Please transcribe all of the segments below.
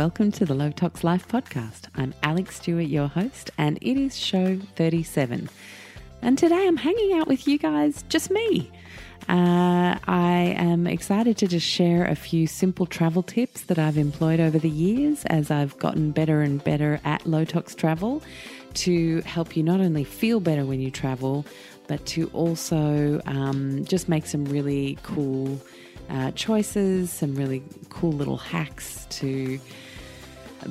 Welcome to the Low Tox Life podcast. I'm Alexx Stewart, your host, and it is show 37. And today I'm hanging out with you guys, just me. Uh, I am excited to just share a few simple travel tips that I've employed over the years as I've gotten better and better at low tox travel to help you not only feel better when you travel, but to also um, just make some really cool uh, choices, some really cool little hacks to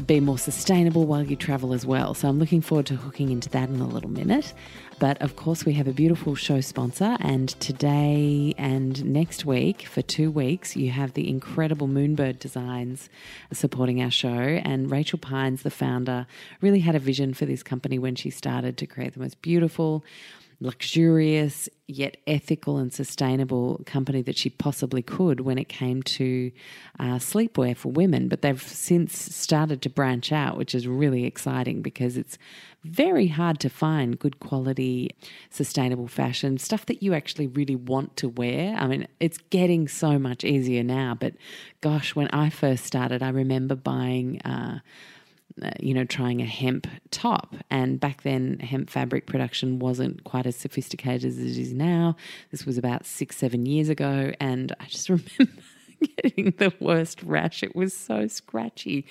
be more sustainable while you travel as well. So I'm looking forward to hooking into that in a little minute. But of course, we have a beautiful show sponsor, and today and next week, for two weeks, you have the incredible Moonbird Designs supporting our show. And Rachel Pines, the founder, really had a vision for this company when she started to create the most beautiful, luxurious yet ethical and sustainable company that she possibly could when it came to uh, sleepwear for women. But they've since started to branch out, which is really exciting because it's very hard to find good quality, sustainable fashion, stuff that you actually really want to wear. I mean, it's getting so much easier now, but gosh, when I first started, I remember buying. Uh, Uh, you know, trying a hemp top. And back then, hemp fabric production wasn't quite as sophisticated as it is now. This was about six, seven years ago. And I just remember getting the worst rash. It was so scratchy.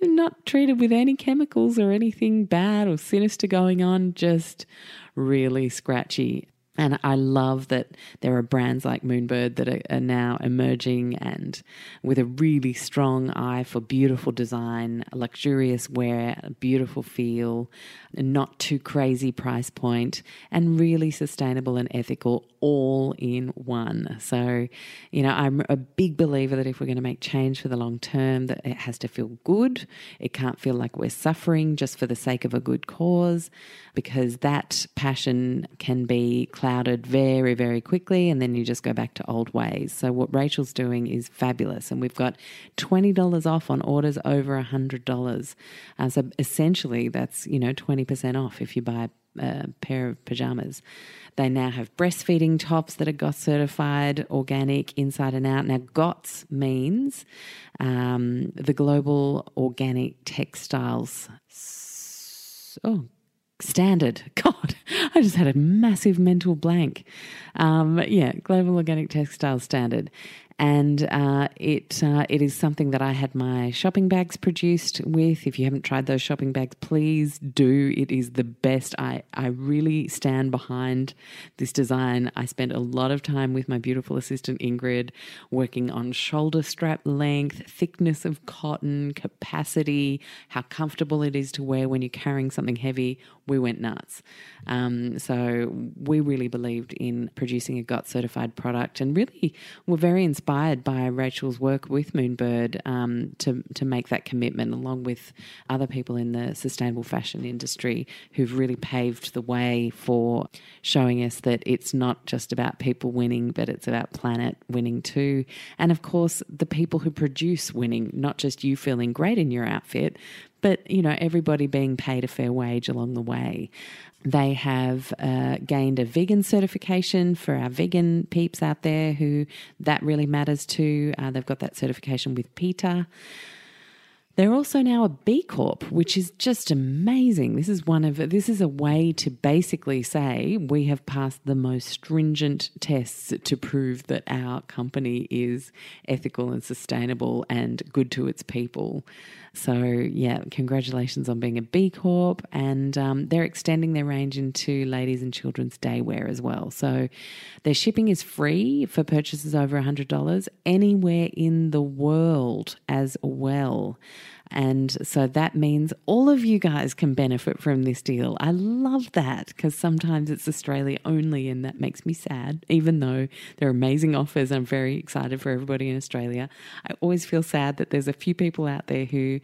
Not treated with any chemicals or anything bad or sinister going on, just really scratchy. And I love that there are brands like Moonbird that are, are, now emerging and with a really strong eye for beautiful design, luxurious wear, beautiful feel, not too crazy price point, and really sustainable and ethical all in one. So, you know, I'm a big believer that if we're going to make change for the long term, that it has to feel good. It can't feel like we're suffering just for the sake of a good cause, because that passion can be clouded very, very quickly, and then you just go back to old ways. So, what Rachel's doing is fabulous, and we've got $20 off on orders over $100. Uh, so, essentially, that's, you know, 20% off if you buy a pair of pajamas. They now have breastfeeding tops that are GOTS certified, organic, inside and out. Now, GOTS means um, the Global Organic Textiles. Oh, standard. God, I just had a massive mental blank. Um, yeah, Global Organic Textile Standard and uh, it uh, it is something that I had my shopping bags produced with. If you haven't tried those shopping bags, please do. It is the best. I I really stand behind this design. I spent a lot of time with my beautiful assistant Ingrid working on shoulder strap length, thickness of cotton, capacity, how comfortable it is to wear when you're carrying something heavy. We went nuts. Um, so we really believed in producing a GOT certified product, and really were very inspired inspired by Rachel's work with Moonbird um, to to make that commitment, along with other people in the sustainable fashion industry who've really paved the way for showing us that it's not just about people winning, but it's about planet winning too. And of course, the people who produce winning, not just you feeling great in your outfit, but you know everybody being paid a fair wage along the way. They have uh, gained a vegan certification for our vegan peeps out there who that really matters to. Uh, they've got that certification with PETA. They're also now a B Corp, which is just amazing. This is one of this is a way to basically say we have passed the most stringent tests to prove that our company is ethical and sustainable and good to its people. So yeah, congratulations on being a B Corp, and um, they're extending their range into ladies and children's day wear as well. So their shipping is free for purchases over hundred dollars anywhere in the world as well. And so that means all of you guys can benefit from this deal. I love that because sometimes it's Australia only, and that makes me sad, even though they're amazing offers. I'm very excited for everybody in Australia. I always feel sad that there's a few people out there who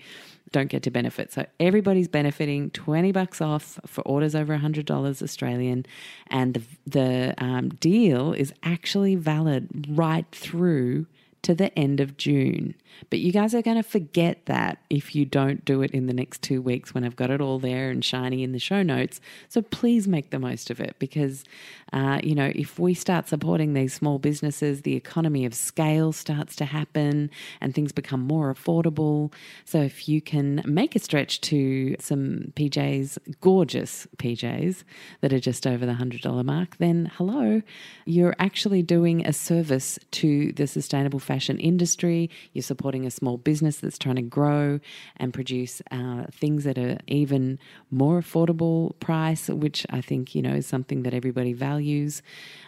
don't get to benefit. So everybody's benefiting 20 bucks off for orders over $100 Australian. And the, the um, deal is actually valid right through to the end of June. But you guys are going to forget that if you don't do it in the next two weeks when I've got it all there and shiny in the show notes. So please make the most of it because, uh, you know, if we start supporting these small businesses, the economy of scale starts to happen and things become more affordable. So if you can make a stretch to some PJs, gorgeous PJs that are just over the $100 mark, then hello, you're actually doing a service to the sustainable fashion industry. You're supporting a small business that's trying to grow and produce uh, things at an even more affordable price, which I think, you know, is something that everybody values.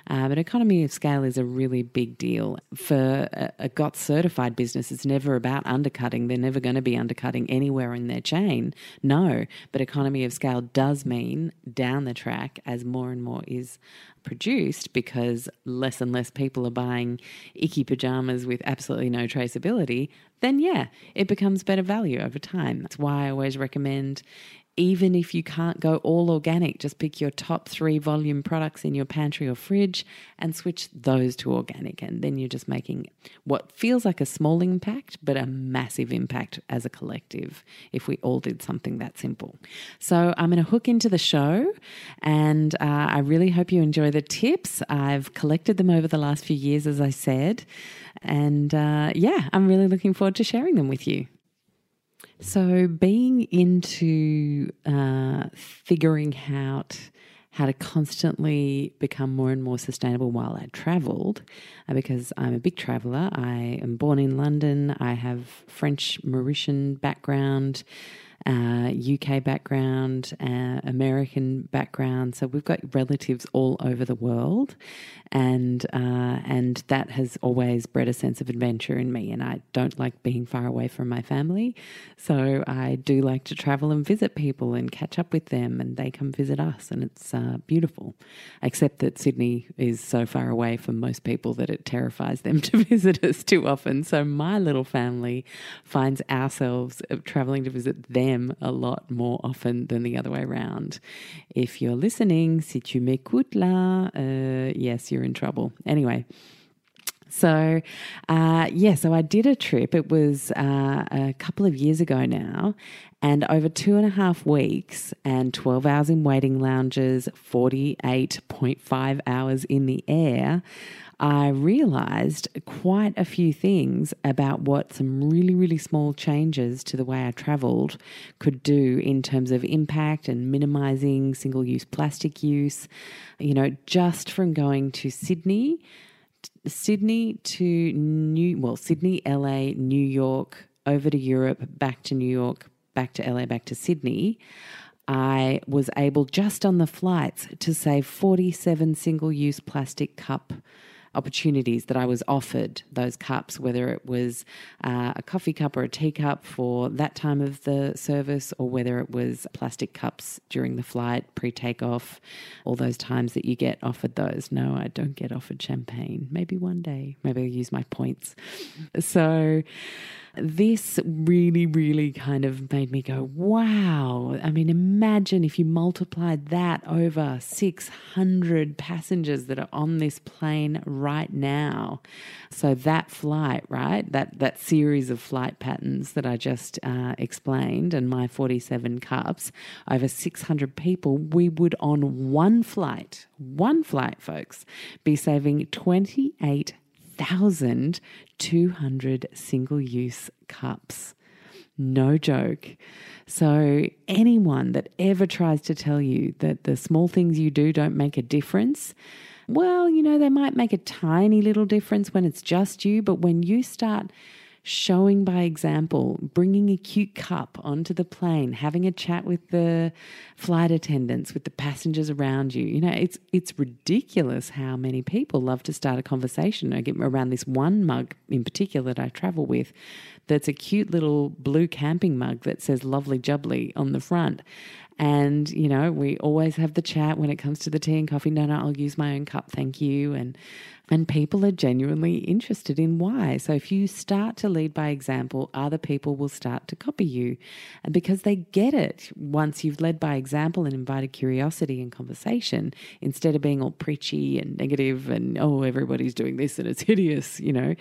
Uh, but economy of scale is a really big deal. For a, a GOTS certified business, it's never about undercutting. They're never going to be undercutting anywhere in their chain. No, but economy of scale does mean down the track as more and more is produced because less and less people are buying icky pajamas with absolutely no traceability, then yeah, it becomes better value over time. That's why I always recommend even if you can't go all organic, just pick your top three volume products in your pantry or fridge and switch those to organic. And then you're just making what feels like a small impact, but a massive impact as a collective if we all did something that simple. So I'm going to hook into the show and uh, I really hope you enjoy the tips. I've collected them over the last few years, as I said. And uh, yeah, I'm really looking forward to sharing them with you. So, being into uh, figuring out how to constantly become more and more sustainable while I traveled, uh, because I'm a big traveler. I am born in London. I have French Mauritian background uh, UK background, uh, American background. So we've got relatives all over the world, and uh, and that has always bred a sense of adventure in me. And I don't like being far away from my family, so I do like to travel and visit people and catch up with them, and they come visit us, and it's uh, beautiful. Except that Sydney is so far away from most people that it terrifies them to visit us too often. So my little family finds ourselves uh, traveling to visit them a lot more often than the other way around. If you're listening, si tu m'écoutes là, uh, yes, you're in trouble. Anyway. So, uh, yeah, so I did a trip. It was uh, a couple of years ago now, and over two and a half weeks and 12 hours in waiting lounges, 48.5 hours in the air, I realized quite a few things about what some really, really small changes to the way I traveled could do in terms of impact and minimizing single use plastic use. You know, just from going to Sydney, Sydney to New, well, Sydney, LA, New York, over to Europe, back to New York, back to LA, back to Sydney. I was able just on the flights to save 47 single use plastic cup opportunities that I was offered those cups, whether it was uh, a coffee cup or a teacup for that time of the service, or whether it was plastic cups during the flight, pre takeoff, all those times that you get offered those. No, I don't get offered champagne. Maybe one day. Maybe I'll use my points. So, this really, really kind of made me go, wow. I mean, imagine if you multiplied that over 600 passengers that are on this plane right now. So that flight, right, that, that series of flight patterns that I just uh, explained and my 47 cups, over 600 people, we would on one flight, one flight, folks, be saving 28 1,200 single use cups. No joke. So, anyone that ever tries to tell you that the small things you do don't make a difference, well, you know, they might make a tiny little difference when it's just you, but when you start showing by example, bringing a cute cup onto the plane, having a chat with the flight attendants, with the passengers around you. You know, it's it's ridiculous how many people love to start a conversation. I get around this one mug in particular that I travel with that's a cute little blue camping mug that says lovely jubbly on the front. And, you know, we always have the chat when it comes to the tea and coffee. No, no, I'll use my own cup, thank you. And And people are genuinely interested in why. So if you start to lead by example, other people will start to copy you. And because they get it once you've led by example and invited curiosity and conversation, instead of being all preachy and negative and, oh, everybody's doing this and it's hideous, you know,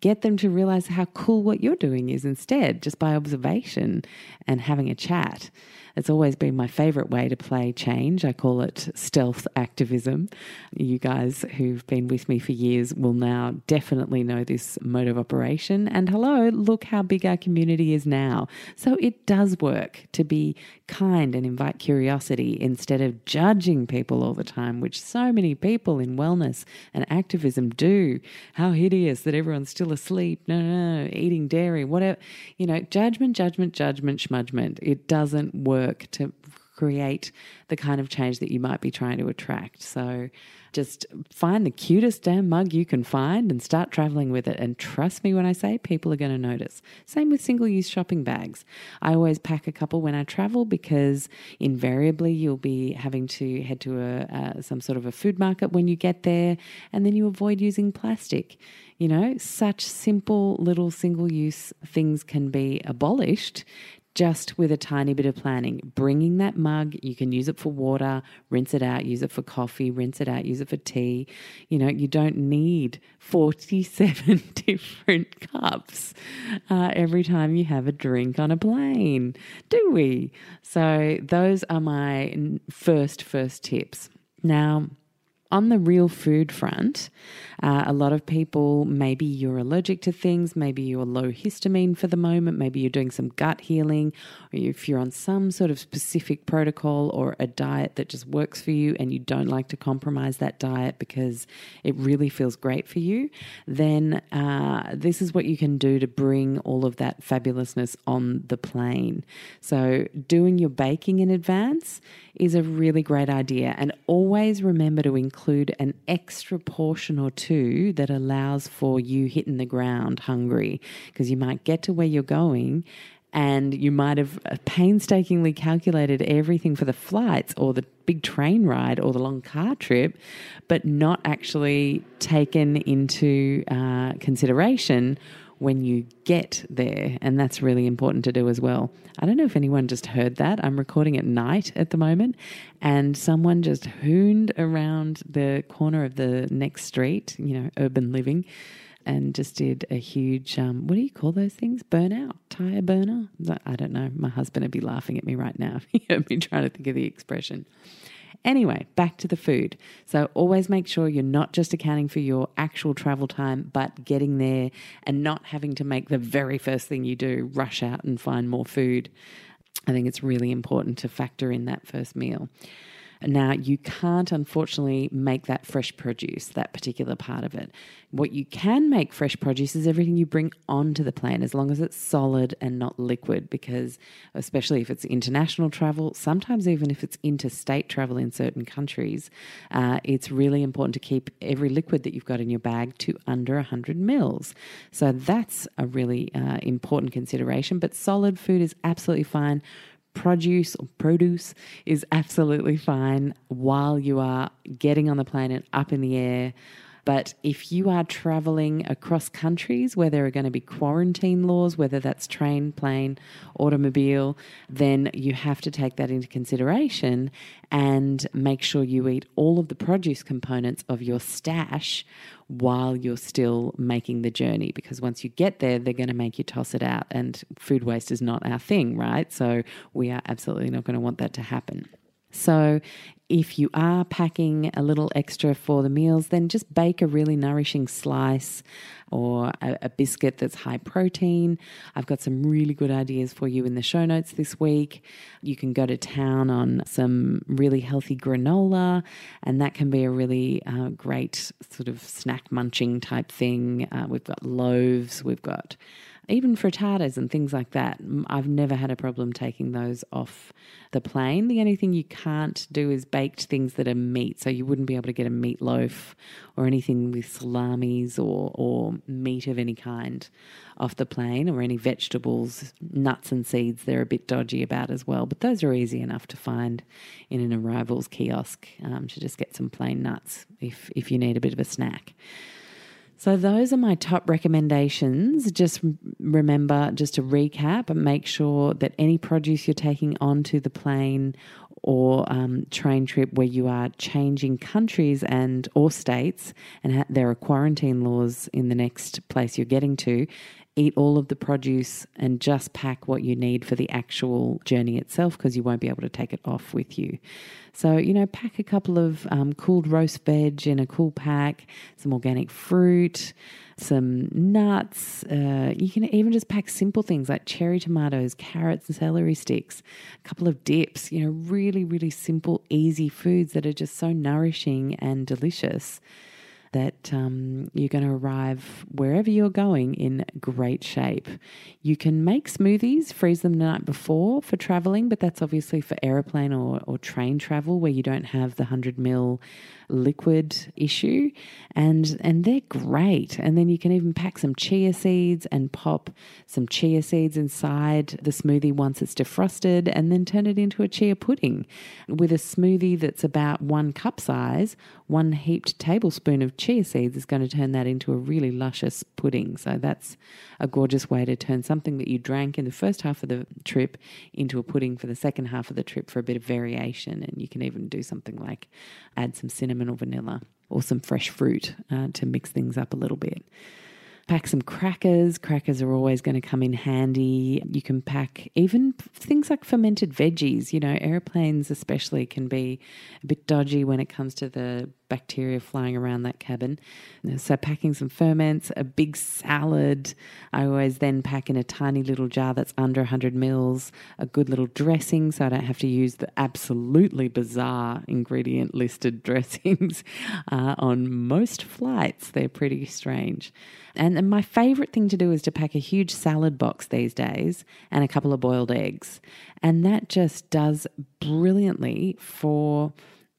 get them to realize how cool what you're doing is instead, just by observation and having a chat. It's always been my favorite way to play change. I call it stealth activism. You guys who've been with me for years will now definitely know this mode of operation. And hello, look how big our community is now. So it does work to be kind and invite curiosity instead of judging people all the time, which so many people in wellness and activism do. How hideous that everyone's still asleep. No, no, no, eating dairy, whatever. You know, judgment, judgment, judgment, schmudgment. It doesn't work to create the kind of change that you might be trying to attract. So just find the cutest damn mug you can find and start traveling with it. And trust me when I say people are going to notice. Same with single use shopping bags. I always pack a couple when I travel because invariably you'll be having to head to a, uh, some sort of a food market when you get there, and then you avoid using plastic. You know, such simple little single use things can be abolished just with a tiny bit of planning. Bringing that mug, you can use it for water, rinse it out, use it for coffee, rinse it out, use it for tea. You know, you don't need 47 different cups uh, every time you have a drink on a plane, do we? So, those are my first, first tips. Now, on the real food front, uh, a lot of people, maybe you're allergic to things, maybe you're low histamine for the moment, maybe you're doing some gut healing, or if you're on some sort of specific protocol or a diet that just works for you and you don't like to compromise that diet because it really feels great for you, then uh, this is what you can do to bring all of that fabulousness on the plane. So, doing your baking in advance is a really great idea. And always remember to include an extra portion or two that allows for you hitting the ground hungry because you might get to where you're going and you might have painstakingly calculated everything for the flights or the big train ride or the long car trip, but not actually taken into uh, consideration when you get there. And that's really important to do as well. I don't know if anyone just heard that. I'm recording at night at the moment, and someone just hooned around the corner of the next street, you know, urban living, and just did a huge, um, what do you call those things? Burnout? Tire burner? I don't know. My husband would be laughing at me right now if he heard me trying to think of the expression. Anyway, back to the food. So always make sure you're not just accounting for your actual travel time, but getting there and not having to make the very first thing you do rush out and find more food. I think it's really important to factor in that first meal. Now, you can't unfortunately make that fresh produce, that particular part of it. What you can make fresh produce is everything you bring onto the plane, as long as it's solid and not liquid, because especially if it's international travel, sometimes even if it's interstate travel in certain countries, uh, it's really important to keep every liquid that you've got in your bag to under 100 mils. So that's a really uh, important consideration, but solid food is absolutely fine produce or produce is absolutely fine while you are getting on the plane and up in the air. But if you are traveling across countries where there are going to be quarantine laws, whether that's train, plane, automobile, then you have to take that into consideration and make sure you eat all of the produce components of your stash while you're still making the journey. Because once you get there, they're going to make you toss it out. And food waste is not our thing, right? So we are absolutely not going to want that to happen. So, if you are packing a little extra for the meals, then just bake a really nourishing slice or a, a, biscuit that's high protein. I've got some really good ideas for you in the show notes this week. You can go to town on some really healthy granola, and that can be a really uh, great sort of snack munching type thing. Uh, we've got loaves, we've got even frittatas and things like that. I've never had a problem taking those off the plane. The only thing you can't do is baked things that are meat. So you wouldn't be able to get a meatloaf or anything with salamis or, or meat of any kind off the plane or any vegetables, nuts and seeds they're a bit dodgy about as well. But those are easy enough to find in an arrivals kiosk um, to just get some plain nuts if, if you need a bit of a snack. So, those are my top recommendations. Just remember, just to recap, make sure that any produce you're taking onto the plane or um, train trip where you are changing countries and or states and ha- there are quarantine laws in the next place you're getting to eat all of the produce and just pack what you need for the actual journey itself because you won't be able to take it off with you. So, you know, pack a couple of um, cooled roast veg in a cool pack, some organic fruit, some nuts. Uh, you can even just pack simple things like cherry tomatoes, carrots, and celery sticks, a couple of dips, you know, really, really simple, easy foods that are just so nourishing and delicious that um, you're going to arrive wherever you're going in great shape. You can make smoothies, freeze them the night before for traveling, but that's obviously for aeroplane or, or train travel where you don't have the 100 mil liquid issue and and they're great. And then you can even pack some chia seeds and pop some chia seeds inside the smoothie once it's defrosted and then turn it into a chia pudding with a smoothie that's about one cup size. One heaped tablespoon of chia seeds is going to turn that into a really luscious pudding. So that's a gorgeous way to turn something that you drank in the first half of the trip into a pudding for the second half of the trip for a bit of variation and you can even do something like add some cinnamon or vanilla or some fresh fruit uh, to mix things up a little bit. Pack some crackers. Crackers are always going to come in handy. You can pack even things like fermented veggies. You know, airplanes especially can be a bit dodgy when it comes to the bacteria flying around that cabin. So, packing some ferments, a big salad. I always then pack in a tiny little jar that's under 100 mils, a good little dressing so I don't have to use the absolutely bizarre ingredient listed dressings uh, on most flights. They're pretty strange. And, and then my favorite thing to do is to pack a huge salad box these days and a couple of boiled eggs. And that just does brilliantly for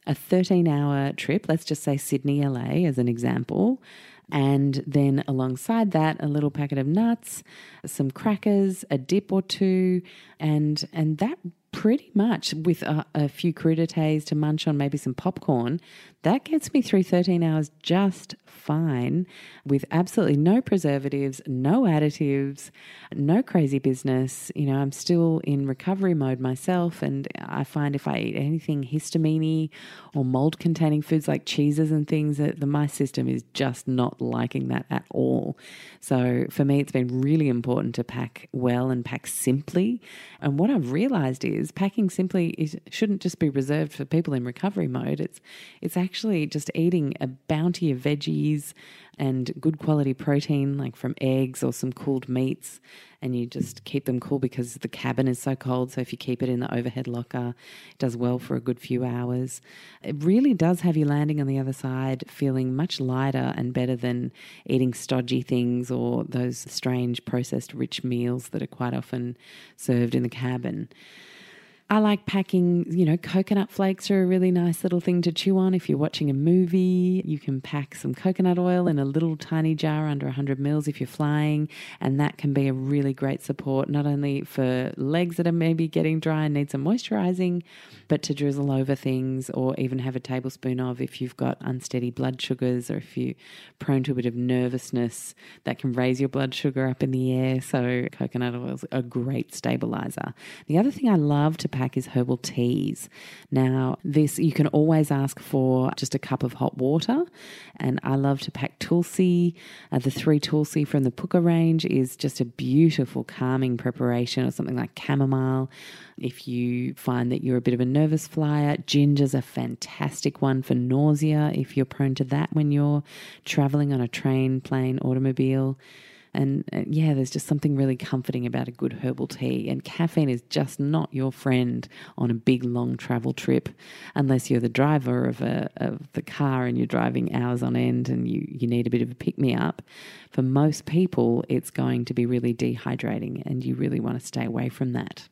a 13 hour trip, let's just say Sydney, LA, as an example. And then alongside that, a little packet of nuts, some crackers, a dip or two, and and that pretty much with a, a few crudités to munch on, maybe some popcorn, that gets me through 13 hours just fine with absolutely no preservatives, no additives, no crazy business. You know, I'm still in recovery mode myself, and I find if I eat anything histamine or mold containing foods like cheeses and things, that the, my system is just not liking that at all. So for me, it's been really important to pack well and pack simply. And what I've realized is packing simply is, shouldn't just be reserved for people in recovery mode. It's it's actually just eating a bounty of veggies and good quality protein, like from eggs or some cooled meats, and you just keep them cool because the cabin is so cold. So if you keep it in the overhead locker, it does well for a good few hours. It really does have you landing on the other side feeling much lighter and better than eating stodgy things or those strange processed rich meals that are quite often served in the cabin. I like packing, you know, coconut flakes are a really nice little thing to chew on. If you're watching a movie, you can pack some coconut oil in a little tiny jar under 100 mils if you're flying, and that can be a really great support, not only for legs that are maybe getting dry and need some moisturizing, but to drizzle over things or even have a tablespoon of if you've got unsteady blood sugars or if you're prone to a bit of nervousness that can raise your blood sugar up in the air. So, coconut oil is a great stabilizer. The other thing I love to pack is herbal teas. Now, this you can always ask for just a cup of hot water, and I love to pack Tulsi. Uh, the three Tulsi from the Pukka range is just a beautiful calming preparation, or something like chamomile. If you find that you're a bit of a nervous flyer, ginger's a fantastic one for nausea if you're prone to that when you're traveling on a train, plane, automobile. And uh, yeah, there's just something really comforting about a good herbal tea. And caffeine is just not your friend on a big long travel trip, unless you're the driver of a of the car and you're driving hours on end and you you need a bit of a pick me up. For most people, it's going to be really dehydrating, and you really want to stay away from that.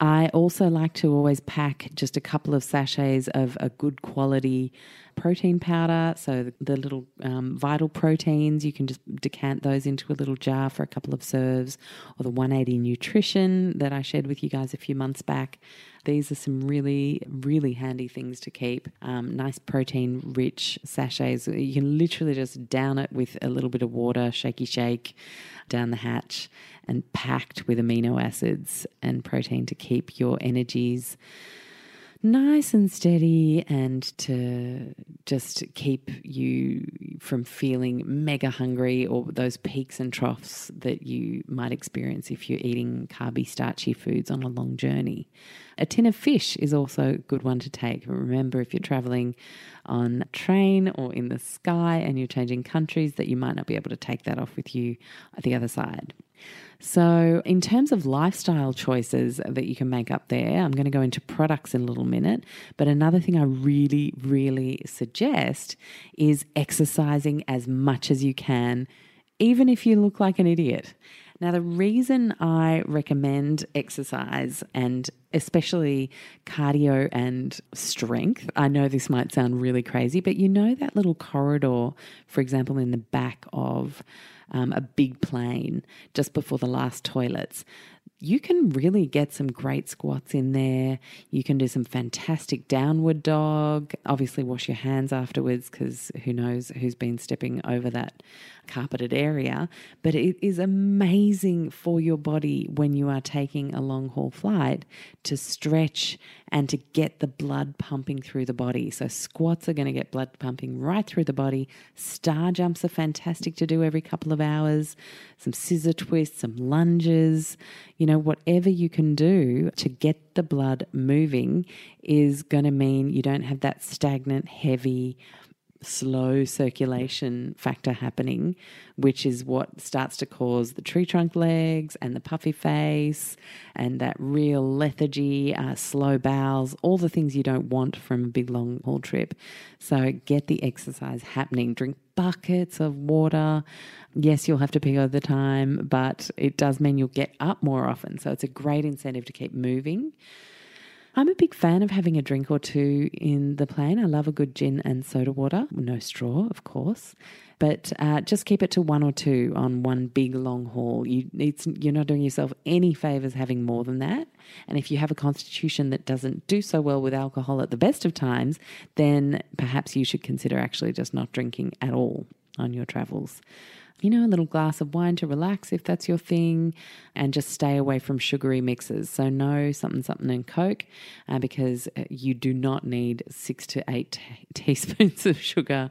I also like to always pack just a couple of sachets of a good quality protein powder. So the little um, vital proteins, you can just decant those into a little jar for a couple of serves, or the 180 nutrition that I shared with you guys a few months back. These are some really, really handy things to keep. Um, nice protein rich sachets. You can literally just down it with a little bit of water, shaky shake down the hatch, and packed with amino acids and protein to keep your energies nice and steady and to just keep you from feeling mega hungry or those peaks and troughs that you might experience if you're eating carby, starchy foods on a long journey. A tin of fish is also a good one to take. Remember, if you're traveling on train or in the sky and you're changing countries, that you might not be able to take that off with you at the other side. So, in terms of lifestyle choices that you can make up there, I'm going to go into products in a little minute. But another thing I really, really suggest is exercising as much as you can, even if you look like an idiot. Now, the reason I recommend exercise and especially cardio and strength, I know this might sound really crazy, but you know that little corridor, for example, in the back of um, a big plane just before the last toilets you can really get some great squats in there. You can do some fantastic downward dog. Obviously, wash your hands afterwards because who knows who's been stepping over that carpeted area. But it is amazing for your body when you are taking a long haul flight to stretch and to get the blood pumping through the body. So, squats are going to get blood pumping right through the body. Star jumps are fantastic to do every couple of hours. Some scissor twists, some lunges you know, whatever you can do to get the blood moving is going to mean you don't have that stagnant, heavy, slow circulation factor happening, which is what starts to cause the tree trunk legs and the puffy face and that real lethargy, uh, slow bowels, all the things you don't want from a big long haul trip. So get the exercise happening. Drink buckets of water. Yes, you'll have to pee all the time, but it does mean you'll get up more often. So it's a great incentive to keep moving. I'm a big fan of having a drink or two in the plane. I love a good gin and soda water, no straw, of course. But uh, just keep it to one or two on one big long haul. You, you're not doing yourself any favors having more than that. And if you have a constitution that doesn't do so well with alcohol at the best of times, then perhaps you should consider actually just not drinking at all on your travels you know, a little glass of wine to relax if that's your thing, and just stay away from sugary mixes. So, no something, something, and Coke, uh, because uh, you do not need six to eight t- teaspoons of sugar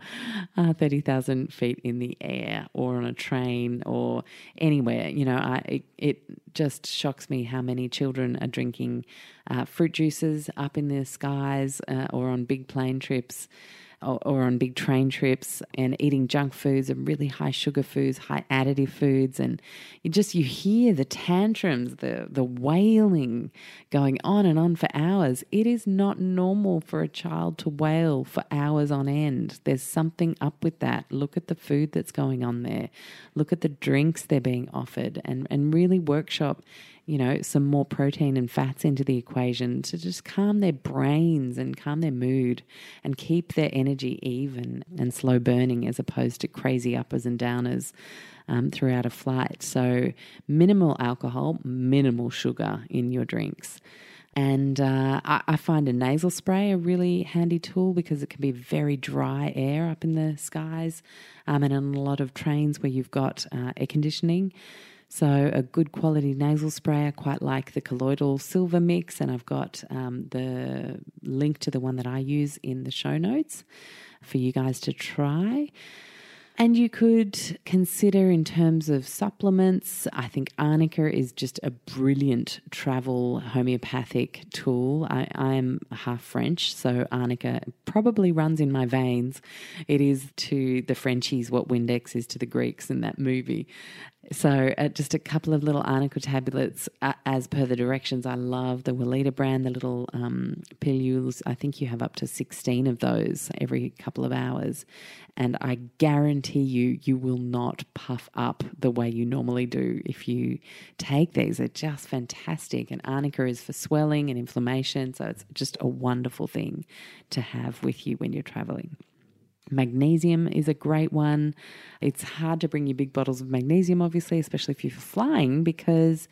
uh, 30,000 feet in the air or on a train or anywhere. You know, I, it, it just shocks me how many children are drinking uh, fruit juices up in the skies uh, or on big plane trips or, on big train trips and eating junk foods and really high sugar foods, high additive foods, and you just you hear the tantrums, the the wailing going on and on for hours. It is not normal for a child to wail for hours on end. There's something up with that. Look at the food that's going on there. Look at the drinks they're being offered and, and really workshop you know, some more protein and fats into the equation to just calm their brains and calm their mood and keep their energy even and slow burning as opposed to crazy uppers and downers um, throughout a flight. So, minimal alcohol, minimal sugar in your drinks. And uh, I, I, find a nasal spray a really handy tool because it can be very dry air up in the skies um, and on a lot of trains where you've got uh, air conditioning. So, a good quality nasal spray. I quite like the colloidal silver mix, and I've got um, the link to the one that I use in the show notes for you guys to try. And you could consider in terms of supplements, I think arnica is just a brilliant travel homeopathic tool. I, am half French, so arnica probably runs in my veins. It is to the Frenchies what Windex is to the Greeks in that movie. So, uh, just a couple of little arnica tablets uh, as per the directions. I love the Weleda brand, the little um, pilules. I think you have up to 16 of those every couple of hours. And I guarantee you, you will not puff up the way you normally do if you take these. They're just fantastic. And arnica is for swelling and inflammation. So, it's just a wonderful thing to have with you when you're traveling. Magnesium is a great one. It's hard to bring you big bottles of magnesium, obviously, especially if you're flying, because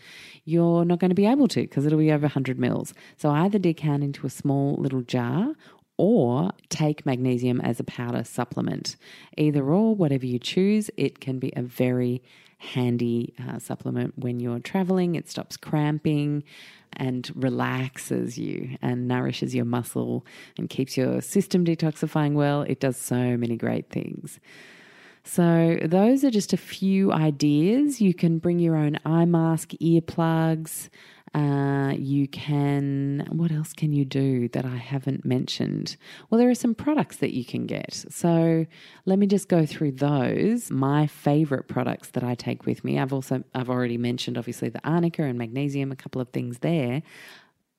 you're not going to be able to, because it'll be over 100 mils. So either decant into a small little jar or take magnesium as a powder supplement. Either or, whatever you choose, it can be a very handy uh, supplement when you're traveling. It stops cramping and relaxes you and nourishes your muscle and keeps your system detoxifying well. It does so many great things. So, those are just a few ideas. You can bring your own eye mask, earplugs, uh, you can, what else can you do that I haven't mentioned? Well, there are some products that you can get. So let me just go through those. My favorite products that I take with me. I've also, I've already mentioned obviously the arnica and magnesium, a couple of things there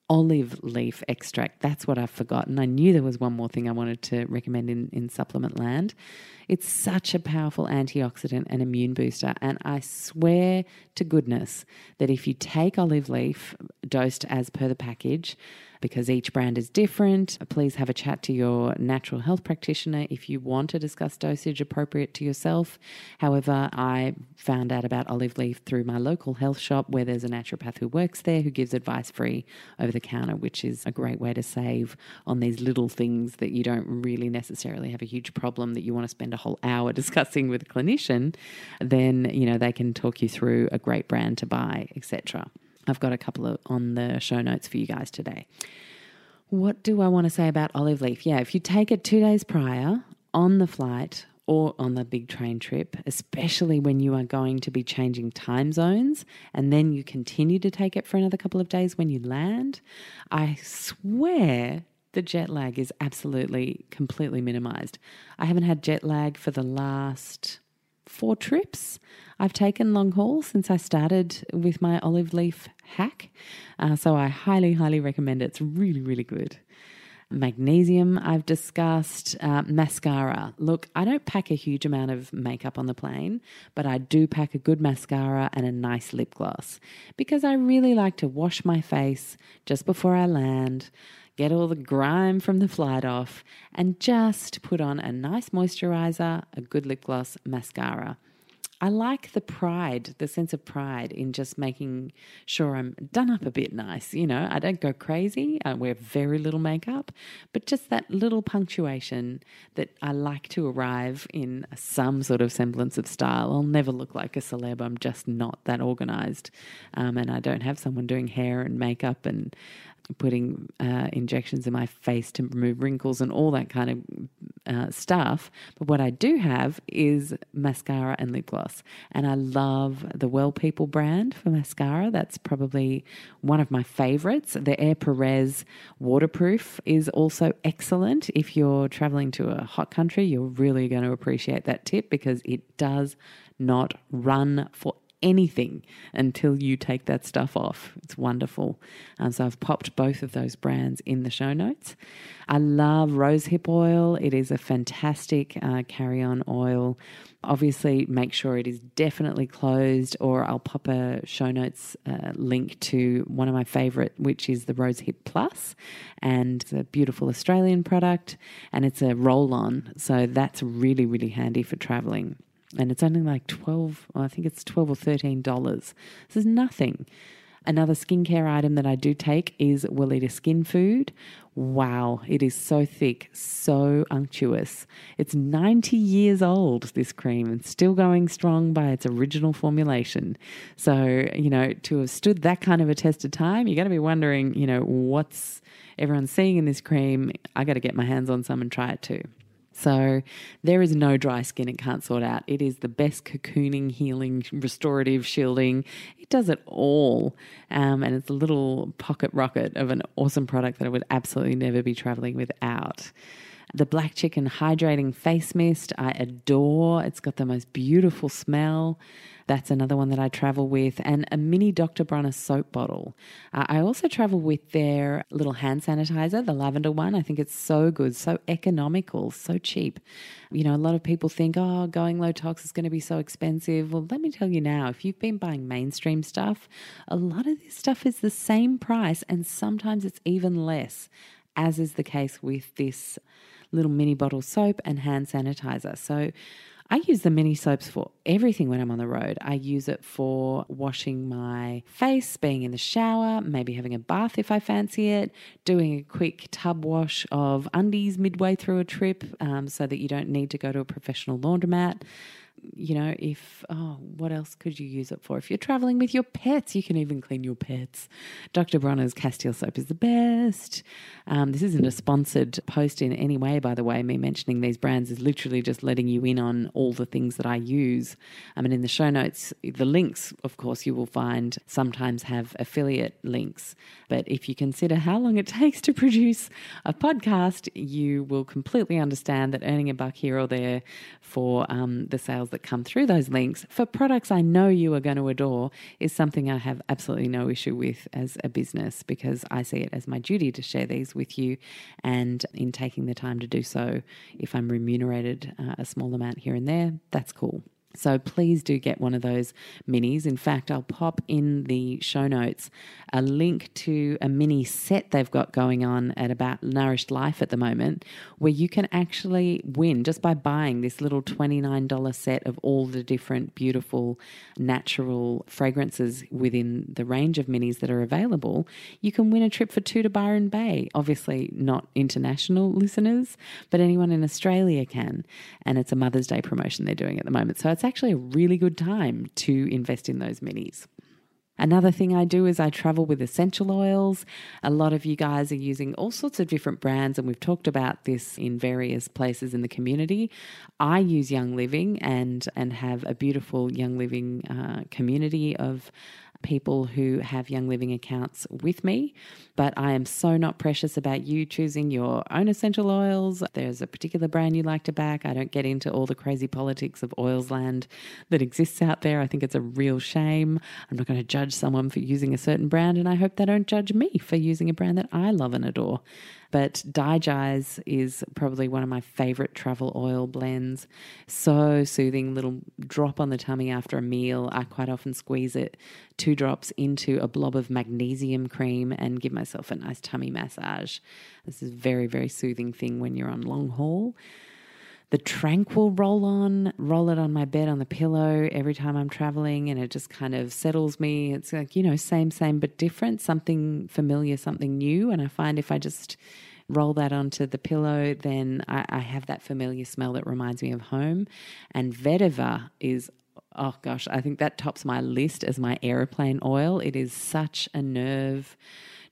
olive leaf extract. That's what I've forgotten. I knew there was one more thing I wanted to recommend in, in supplement land. It's such a powerful antioxidant and immune booster. And I swear to goodness that if you take olive leaf dosed as per the package, because each brand is different. Please have a chat to your natural health practitioner if you want to discuss dosage appropriate to yourself. However, I found out about olive leaf through my local health shop where there's a naturopath who works there who gives advice free over the counter, which is a great way to save on these little things that you don't really necessarily have a huge problem that you want to spend a whole hour discussing with a clinician. Then, you know, they can talk you through a great brand to buy, etc. I've got a couple of on the show notes for you guys today. What do I want to say about olive leaf? Yeah, if you take it two days prior on the flight or on the big train trip, especially when you are going to be changing time zones and then you continue to take it for another couple of days when you land, I swear the jet lag is absolutely completely minimized. I haven't had jet lag for the last four trips I've taken long haul since I started with my olive leaf hack. Uh, so I highly, highly recommend it. It's really, really good. Magnesium, I've discussed. Uh, mascara. Look, I don't pack a huge amount of makeup on the plane, but I do pack a good mascara and a nice lip gloss because I really like to wash my face just before I land get all the grime from the flight off, and just put on a nice moisturizer, a good lip gloss, mascara. I like the pride, the sense of pride in just making sure I'm done up a bit nice. You know, I don't go crazy. I wear very little makeup, but just that little punctuation that I like to arrive in some sort of semblance of style. I'll never look like a celeb. I'm just not that organized. Um, and I don't have someone doing hair and makeup and putting uh, injections in my face to remove wrinkles and all that kind of uh, stuff. But what I do have is mascara and lip gloss. And I love the Well People brand for mascara. That's probably one of my favorites. The Ere Perez waterproof is also excellent. If you're traveling to a hot country, you're really going to appreciate that tip because it does not run for anything until you take that stuff off. It's wonderful. Um, so I've popped both of those brands in the show notes. I love rosehip oil. It is a fantastic uh, carry on oil. Obviously, make sure it is definitely closed, or I'll pop a show notes uh, link to one of my favorite, which is the Rosehip Plus, and it's a beautiful Australian product, and it's a roll on, so that's really really handy for traveling and it's only like 12 i think it's 12 or 13 dollars. This is nothing. Another skincare item that i do take is Weleda skin food. Wow it is so thick so unctuous. It's 90 years old this cream and still going strong by its original formulation. So you know to have stood that kind of a test of time you got to be wondering you know what's everyone's seeing in this cream? I got to get my hands on some and try it too so there is no dry skin it can't sort out. It is the best cocooning, healing, restorative, shielding. It does it all. Um, and it's a little pocket rocket of an awesome product that I would absolutely never be traveling without. The Black Chicken Hydrating Face Mist, I adore. It's got the most beautiful smell. That's another one that I travel with, and a mini Dr. Bronner soap bottle. Uh, I also travel with their little hand sanitizer, the lavender one. I think it's so good, so economical, so cheap. You know, a lot of people think, oh, going low tox is going to be so expensive. Well, let me tell you now, if you've been buying mainstream stuff, a lot of this stuff is the same price, and sometimes it's even less, as is the case with this little mini bottle soap and hand sanitizer. So I use the mini soaps for everything when I'm on the road. I use it for washing my face, being in the shower, maybe having a bath if I fancy it, doing a quick tub wash of undies midway through a trip um, so that you don't need to go to a professional laundromat you know, if, oh, what else could you use it for? If you're traveling with your pets, you can even clean your pets. Dr. Bronner's Castile soap is the best. Um, this isn't a sponsored post in any way, by the way. Me mentioning these brands is literally just letting you in on all the things that I use. I mean, in the show notes, the links, of course, you will find sometimes have affiliate links. But if you consider how long it takes to produce a podcast, you will completely understand that earning a buck here or there for um, the sales that come through those links for products I know you are going to adore is something I have absolutely no issue with as a business because I see it as my duty to share these with you. And in taking the time to do so, if I'm remunerated uh, a small amount here and there, that's cool. So please do get one of those minis. In fact, I'll pop in the show notes a link to a mini set they've got going on at about Nourished Life at the moment, where you can actually win just by buying this little $29 set of all the different beautiful natural fragrances within the range of minis that are available. You can win a trip for two to Byron Bay. Obviously, not international listeners, but anyone in Australia can. And it's a Mother's Day promotion they're doing at the moment. So it's actually a really good time to invest in those minis. Another thing I do is I travel with essential oils. A lot of you guys are using all sorts of different brands, and we've talked about this in various places in the community. I use Young Living and and have a beautiful Young Living uh, community of people who have Young Living accounts with me, but I am so not precious about you choosing your own essential oils. There's a particular brand you like to back. I don't get into all the crazy politics of oils land that exists out there. I think it's a real shame. I'm not going to judge someone for using a certain brand, and I hope they don't judge me for using a brand that I love and adore. But DiGize is probably one of my favorite travel oil blends. So soothing, little drop on the tummy after a meal. I quite often squeeze it two drops into a blob of magnesium cream and give myself a nice tummy massage. This is very, very soothing thing when you're on long haul the tranquil roll on, roll it on my bed on the pillow every time I'm traveling, and it just kind of settles me. It's like, you know, same, same, but different, something familiar, something new. And I find if I just roll that onto the pillow, then I, I have that familiar smell that reminds me of home. And vetiver is oh gosh, I think that tops my list as my aeroplane oil. It is such a nerve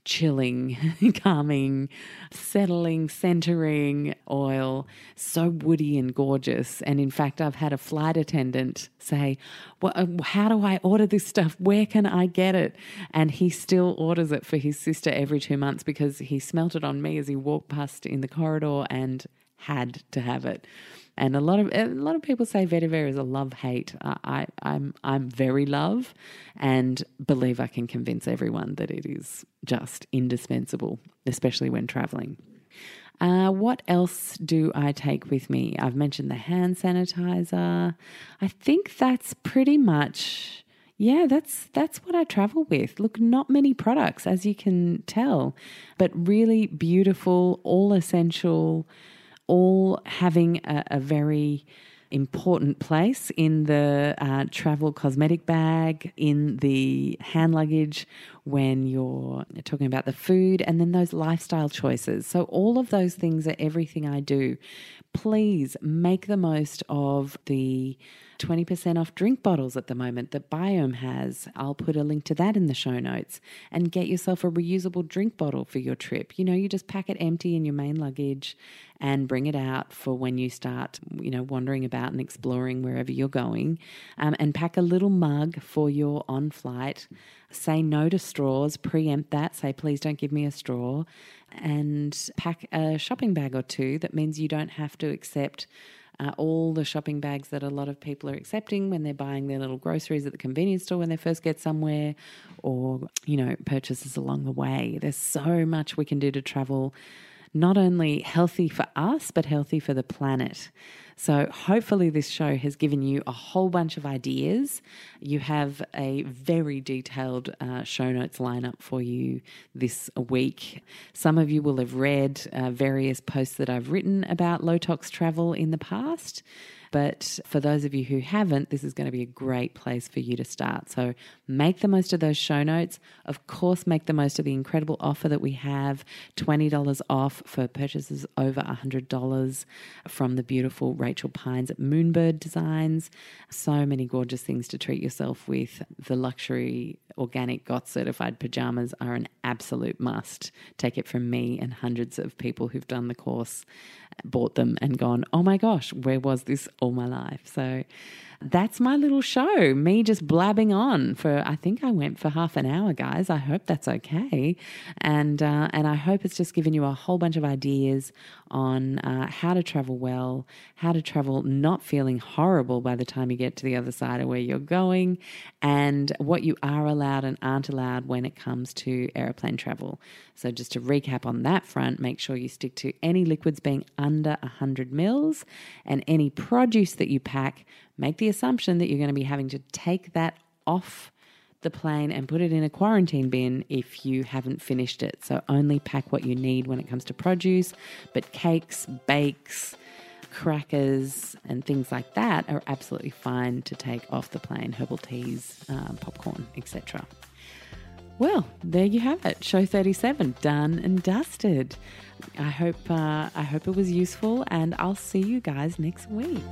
chilling, calming, settling, centering oil. So woody and gorgeous. And in fact, I've had a flight attendant say, well, uh, How do I order this stuff? Where can I get it? And he still orders it for his sister every two months because he smelt it on me as he walked past in the corridor and had to have it. And a lot of a lot of people say vetiver is a love hate. I, I am I'm, I'm very love, and believe I can convince everyone that it is just indispensable, especially when traveling. Uh, what else do I take with me? I've mentioned the hand sanitizer. I think that's pretty much yeah, that's that's what I travel with. Look, not many products as you can tell, but really beautiful, all essential all having a, a very important place in the uh, travel cosmetic bag, in the hand luggage when you're talking about the food, and then those lifestyle choices. So, all of those things are everything I do. Please make the most of the 20% off drink bottles at the moment that Biome has. I'll put a link to that in the show notes and get yourself a reusable drink bottle for your trip. You know, you just pack it empty in your main luggage and bring it out for when you start, you know, wandering about and exploring wherever you're going. Um, and pack a little mug for your on flight. Say no to straws, preempt that, say, please don't give me a straw, and pack a shopping bag or two. That means you don't have to accept uh, all the shopping bags that a lot of people are accepting when they're buying their little groceries at the convenience store when they first get somewhere, or, you know, purchases along the way. There's so much we can do to travel not only healthy for us, but healthy for the planet. So, hopefully, this show has given you a whole bunch of ideas. You have a very detailed uh, show notes lineup for you this week. Some of you will have read uh, various posts that I've written about low tox travel in the past. But for those of you who haven't, this is going to be a great place for you to start. So make the most of those show notes. Of course, make the most of the incredible offer that we have $20 off for purchases over $100 from the beautiful Rachel Pines at Moonbird Designs. So many gorgeous things to treat yourself with. The luxury organic GOTS certified pajamas are an absolute must. Take it from me and hundreds of people who've done the course, bought them, and gone, oh my gosh, where was this all my life? So that's my little show, me just blabbing on for, I think I went for half an hour, guys. I hope that's okay. And, uh, and I hope it's just given you a whole bunch of ideas on uh, how to travel well, how to travel not feeling horrible by the time you get to the other side of where you're going, and what you are allowed and aren't allowed when it comes to aeroplane travel. So, just to recap on that front, make sure you stick to any liquids being under 100 mils and any produce that you pack make the assumption that you're going to be having to take that off the plane and put it in a quarantine bin if you haven't finished it. So only pack what you need when it comes to produce, but cakes, bakes, crackers, and things like that are absolutely fine to take off the plane. Herbal teas, um, popcorn, etc. Well, there you have it. Show 37 done and dusted. I hope uh, I hope it was useful and I'll see you guys next week.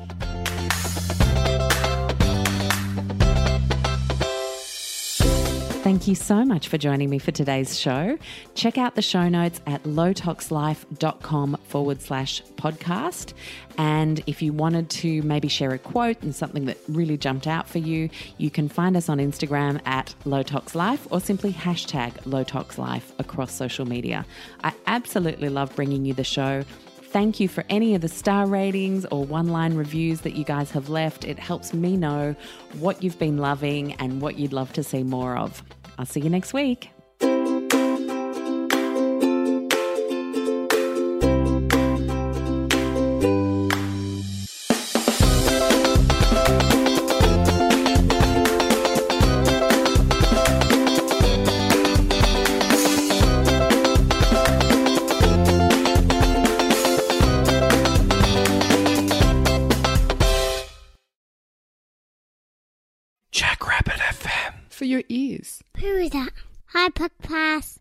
Thank you so much for joining me for today's show. Check out the show notes at lowtoxlife.com forward slash podcast. And if you wanted to maybe share a quote and something that really jumped out for you, you can find us on Instagram at lowtoxlife or simply hashtag lowtoxlife across social media. I absolutely love bringing you the show thank you for any of the star ratings or one line reviews that you guys have left. It helps me know what you've been loving and what you'd love to see more of. I'll see you next week.